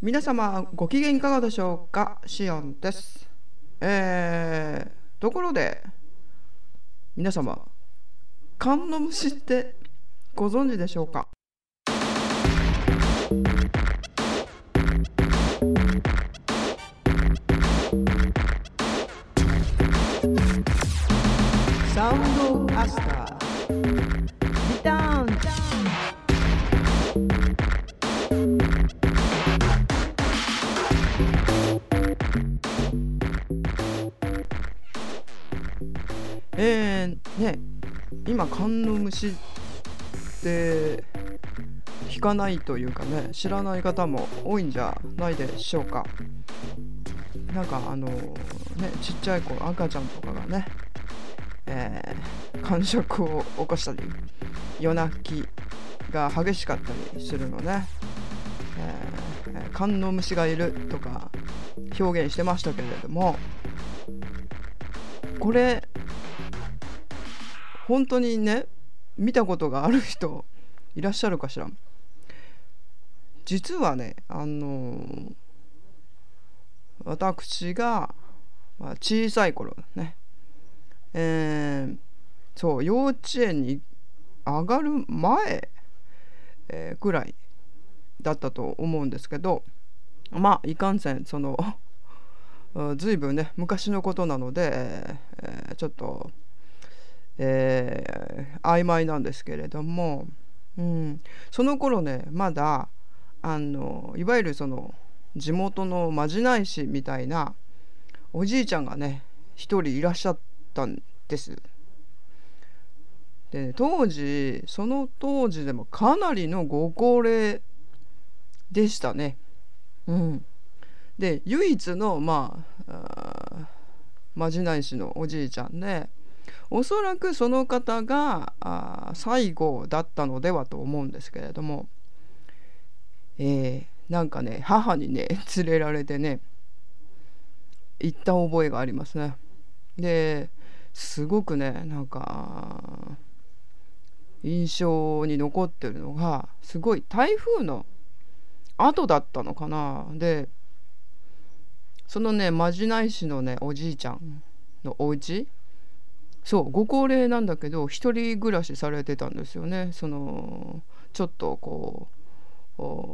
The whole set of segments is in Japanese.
皆様ご機嫌いかがでしょうか？シオンです。えー、ところで皆様缶の虫ってご存知でしょうか？サウンドアスターリターンね今缶の虫って聞かないというかね知らない方も多いんじゃないでしょうか。なんかあのねちっちゃい子赤ちゃんとかがねえー、感触を起こしたり夜泣きが激しかったりするのね、えー、観音虫がいるとか表現してましたけれどもこれ本当にね見たことがある人いらっしゃるかしら？実はねあのー、私が小さい頃ねえー、そう幼稚園に上がる前、えー、ぐらいだったと思うんですけどまあいかんせんそのずいぶんね昔のことなので、えー、ちょっと、えー、曖昧なんですけれども、うん、その頃ねまだあのいわゆるその地元のまじない師みたいなおじいちゃんがね一人いらっしゃったんです。で、ね、当時その当時でもかなりのご高齢でしたね。うん、で唯一のまあまじない師のおじいちゃんでおそらくその方があ最後だったのではと思うんですけれども、えー、なんかね母にね 連れられてね行った覚えがありますね。ですごくねなんか印象に残ってるのがすごい台風の後だったのかなでそのねまじない師のねおじいちゃんのお家そうご高齢なんだけど一人暮らしされてたんですよね。そのちょっとこ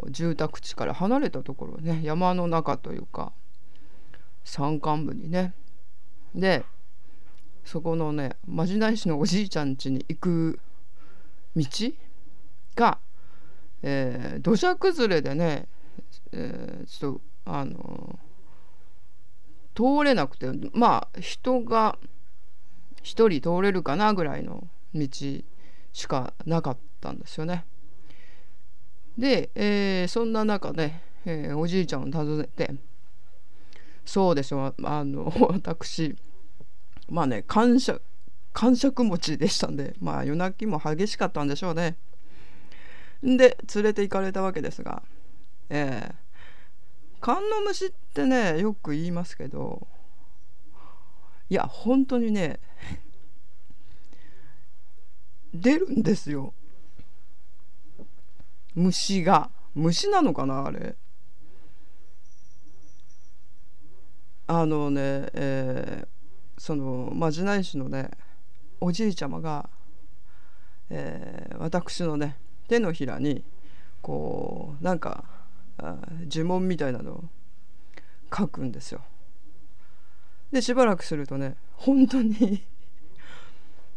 う住宅地から離れたところね。山の中というか山間部にね。でそこのねまじない師のおじいちゃん家に行く道が、えー、土砂崩れでね、えー、ちょっとあのー、通れなくてまあ人が1人通れるかなぐらいの道しかなかったんですよね。で、えー、そんな中ね、えー、おじいちゃんを訪ねてそうでしょあの私まあね感謝感触持ちでしたんでまあ夜泣きも激しかったんでしょうねで連れて行かれたわけですがええー、観音虫ってねよく言いますけどいや本当にね出るんですよ。虫が。虫なのかなあれ。あのね、えー、そのまじない師のねおじいちゃまが、えー、私のね手のひらにこうなんか呪文みたいなのを書くんですよ。でしばらくするとね本当に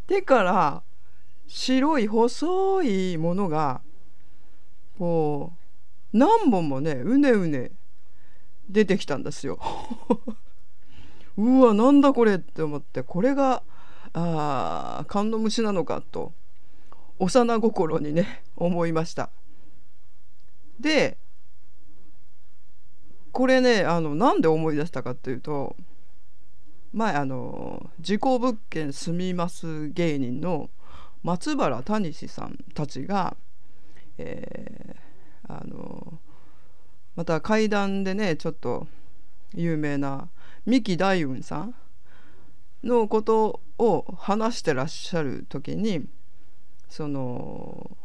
手から白い細いものがこう何本もねうねうね出てきたんですよ。うわなんだこれって思ってこれがあ観音虫なのかと幼心にね思いましたでこれねあのなんで思い出したかっていうと前あの事故物件住みます芸人の松原谷志さんたちが、えー、あのまた階段でねちょっと有名な三木大雲さんのことを話してらっしゃる時にその、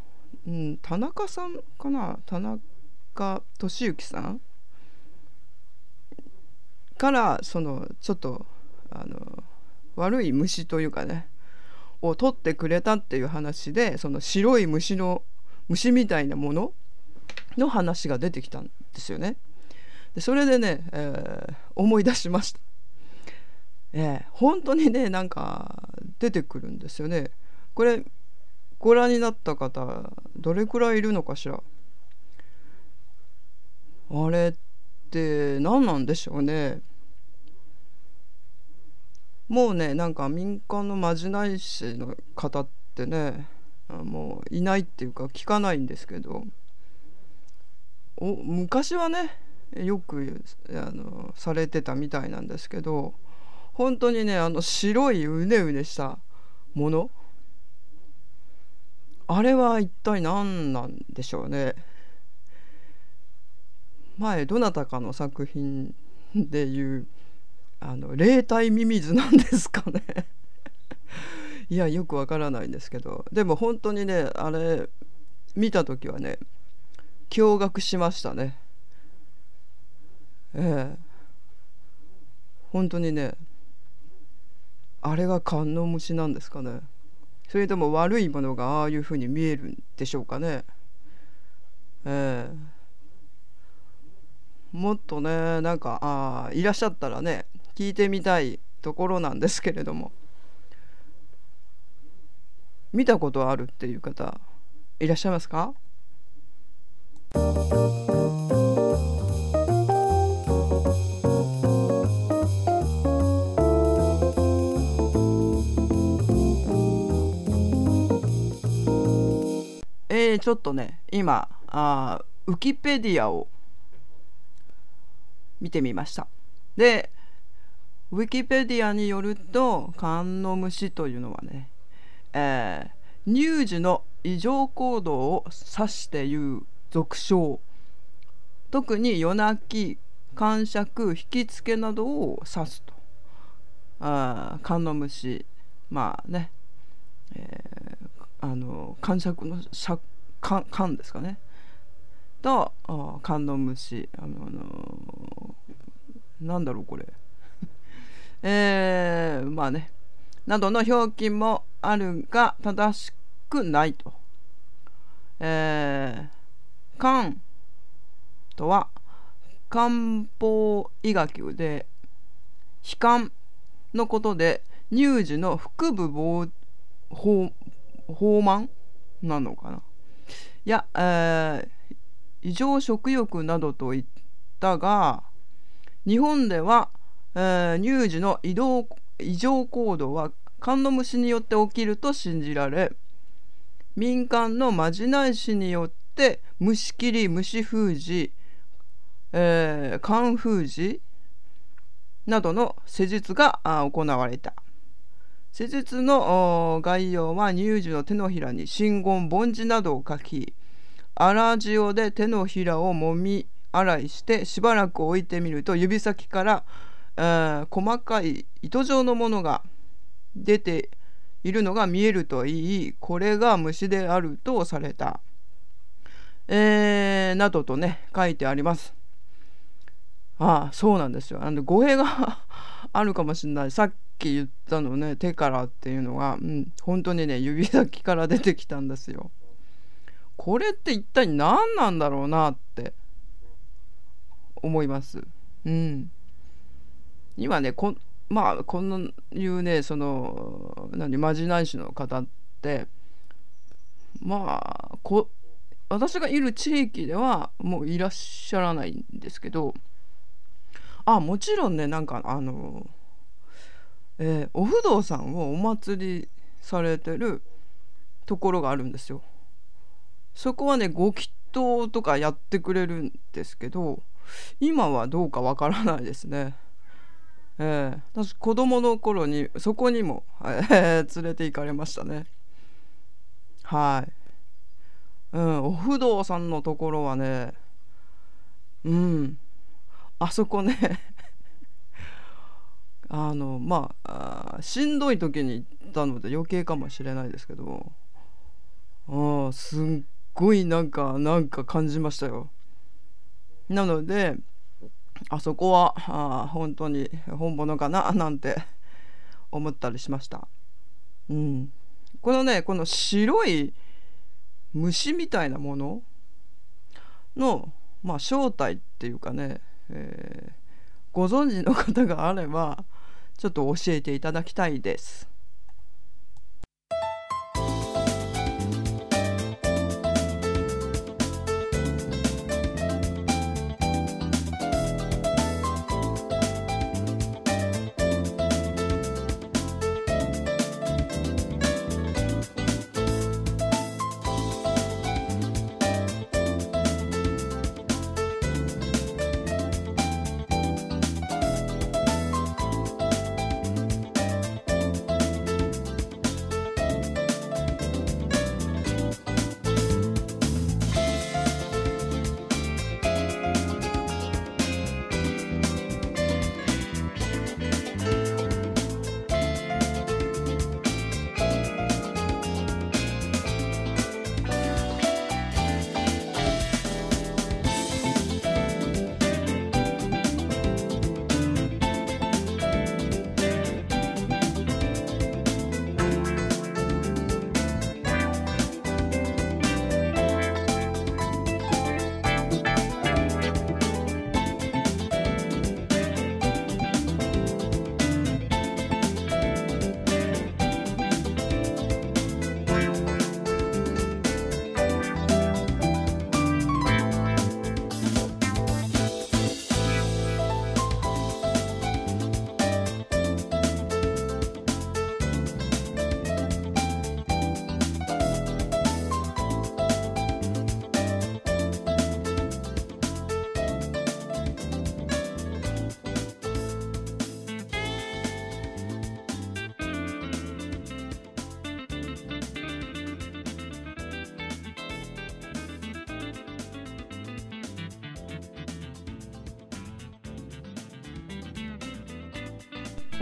うん、田中さんかな田中俊之さんからそのちょっとあの悪い虫というかねを取ってくれたっていう話でその白い虫の虫みたいなものの話が出てきたんですよね。でそれでね、えー、思い出しました。えー、本当にねなんか出てくるんですよね。これご覧になった方どれくらいいるのかしら？あれって何なんでしょうねもうねなんか民間のまじない師の方ってねもういないっていうか聞かないんですけどお昔はねよくあのされてたみたいなんですけど本当にねあの白いうねうねしたものあれは一体何なんでしょうね。前どなたかの作品でいうあの霊体ミミズなんですかね。いやよくわからないんですけど。でも本当にねあれ見た時はね驚愕しましたね。ええ。本当にねあれが観音虫なんですかね。それとも悪いものがああいうふうに見えるんでしょうかね。えー、もっとねなんかああいらっしゃったらね聞いてみたいところなんですけれども見たことあるっていう方いらっしゃいますか？えー、ちょっとね今あウキペディアを見てみました。でウィキペディアによると観音虫というのはね、えー、乳児の異常行動を指していう俗称。特に夜泣き感触引きつけなどを指すと。あ観音虫まあね、えー、あの感触の感ですかね。と観音虫あの、あのなんだろうこれ。えー、まあねなどの表記もあるが正しくないと。えー、漢とは漢方医学で悲観のことで乳児の腹部膨満なのかなや、えー、異常食欲などと言ったが日本では、えー、乳児の移動異常行動はカン虫によって起きると信じられ民間のまじない師によって虫切り虫封じ、えー、寒封じなどの施術が行われた。施術の概要は乳児の手のひらに真言梵字などを書き粗塩で手のひらをもみ洗いしてしばらく置いてみると指先から、細かい糸状のものが出ているのが見えるといいこれが虫であるとされた、えー、などとね書いてあります。ああそうなんですよ。あの語弊が あるかもしれないさっき言ったのね手からっていうのが、うん、本当にね指先から出てきたんですよ。これって一体何なんだろうなって思います。うん、今ねこまあこのいうねその何まじない師の方ってまあこ私がいる地域ではもういらっしゃらないんですけどあもちろんねなんかあの、えー、お不動産をお祭りされてるところがあるんですよ。そこはねご祈祷とかやってくれるんですけど今はどうかわからないですね。えー、私子供の頃にそこにも、えー、連れて行かれましたね。はい。うん、お不動産のところはねうんあそこね あのまあしんどい時に行ったので余計かもしれないですけどあすっごいなんかなんか感じましたよなのであそこはあ本当に本物かな なんて思ったりしました。うん、このねこの白い虫みたいなものの、まあ、正体っていうかね、えー、ご存知の方があればちょっと教えていただきたいです。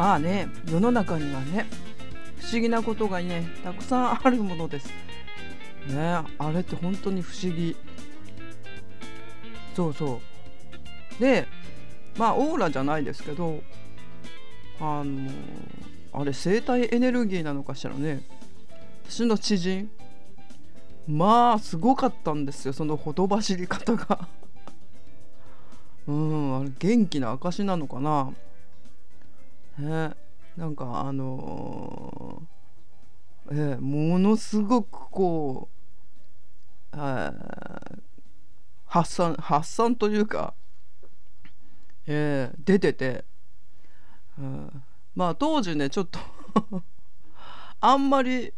まあね世の中にはね不思議なことがねたくさんあるものです。ねあれって本当に不思議。そうそう。でまあオーラじゃないですけどあのあれ生体エネルギーなのかしらね私の知人まあすごかったんですよそのほとばしり方が うんあれ元気な証なのかなねなんかあのー、えー、ものすごくこう、発散発散というか、えー、出てて、うん、まあ当時ねちょっと あんまり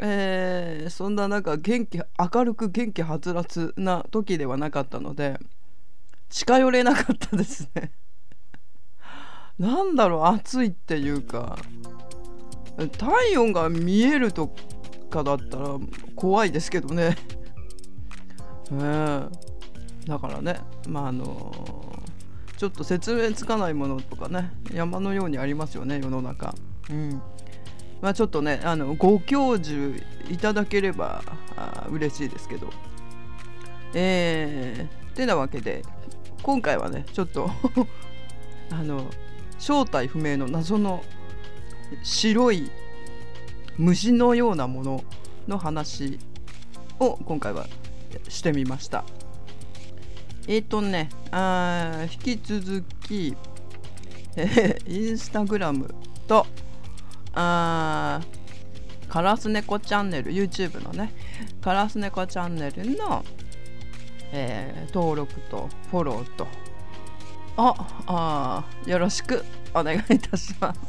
えー、そんななんか元気明るく元気はつらつな時ではなかったので近寄れなかったですね。なんだろう暑いっていうか。体温が見えるとかだったら怖いですけどね。ねだからねまああのー、ちょっと説明つかないものとかね山のようにありますよね世の中。うん。まあちょっとねあのご教授いただければあ嬉しいですけど。えー、てなわけで今回はねちょっと あの正体不明の謎の白い虫のようなものの話を今回はしてみました。えっ、ー、とねあ引き続き、えー、インスタグラムとあカラスネコチャンネル YouTube のねカラスネコチャンネルの、えー、登録とフォローとああよろしく。お願いいたします。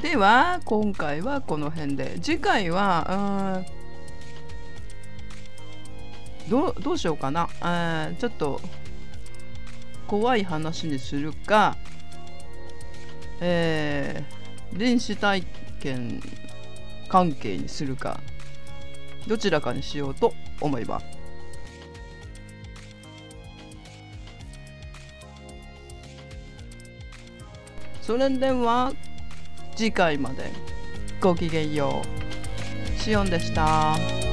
では今回はこの辺で。次回はどどうしようかな。ちょっと怖い話にするか、えー、臨死体験関係にするか。どちらかにしようと思います。それでは次回までごきげんよう。シオンでした。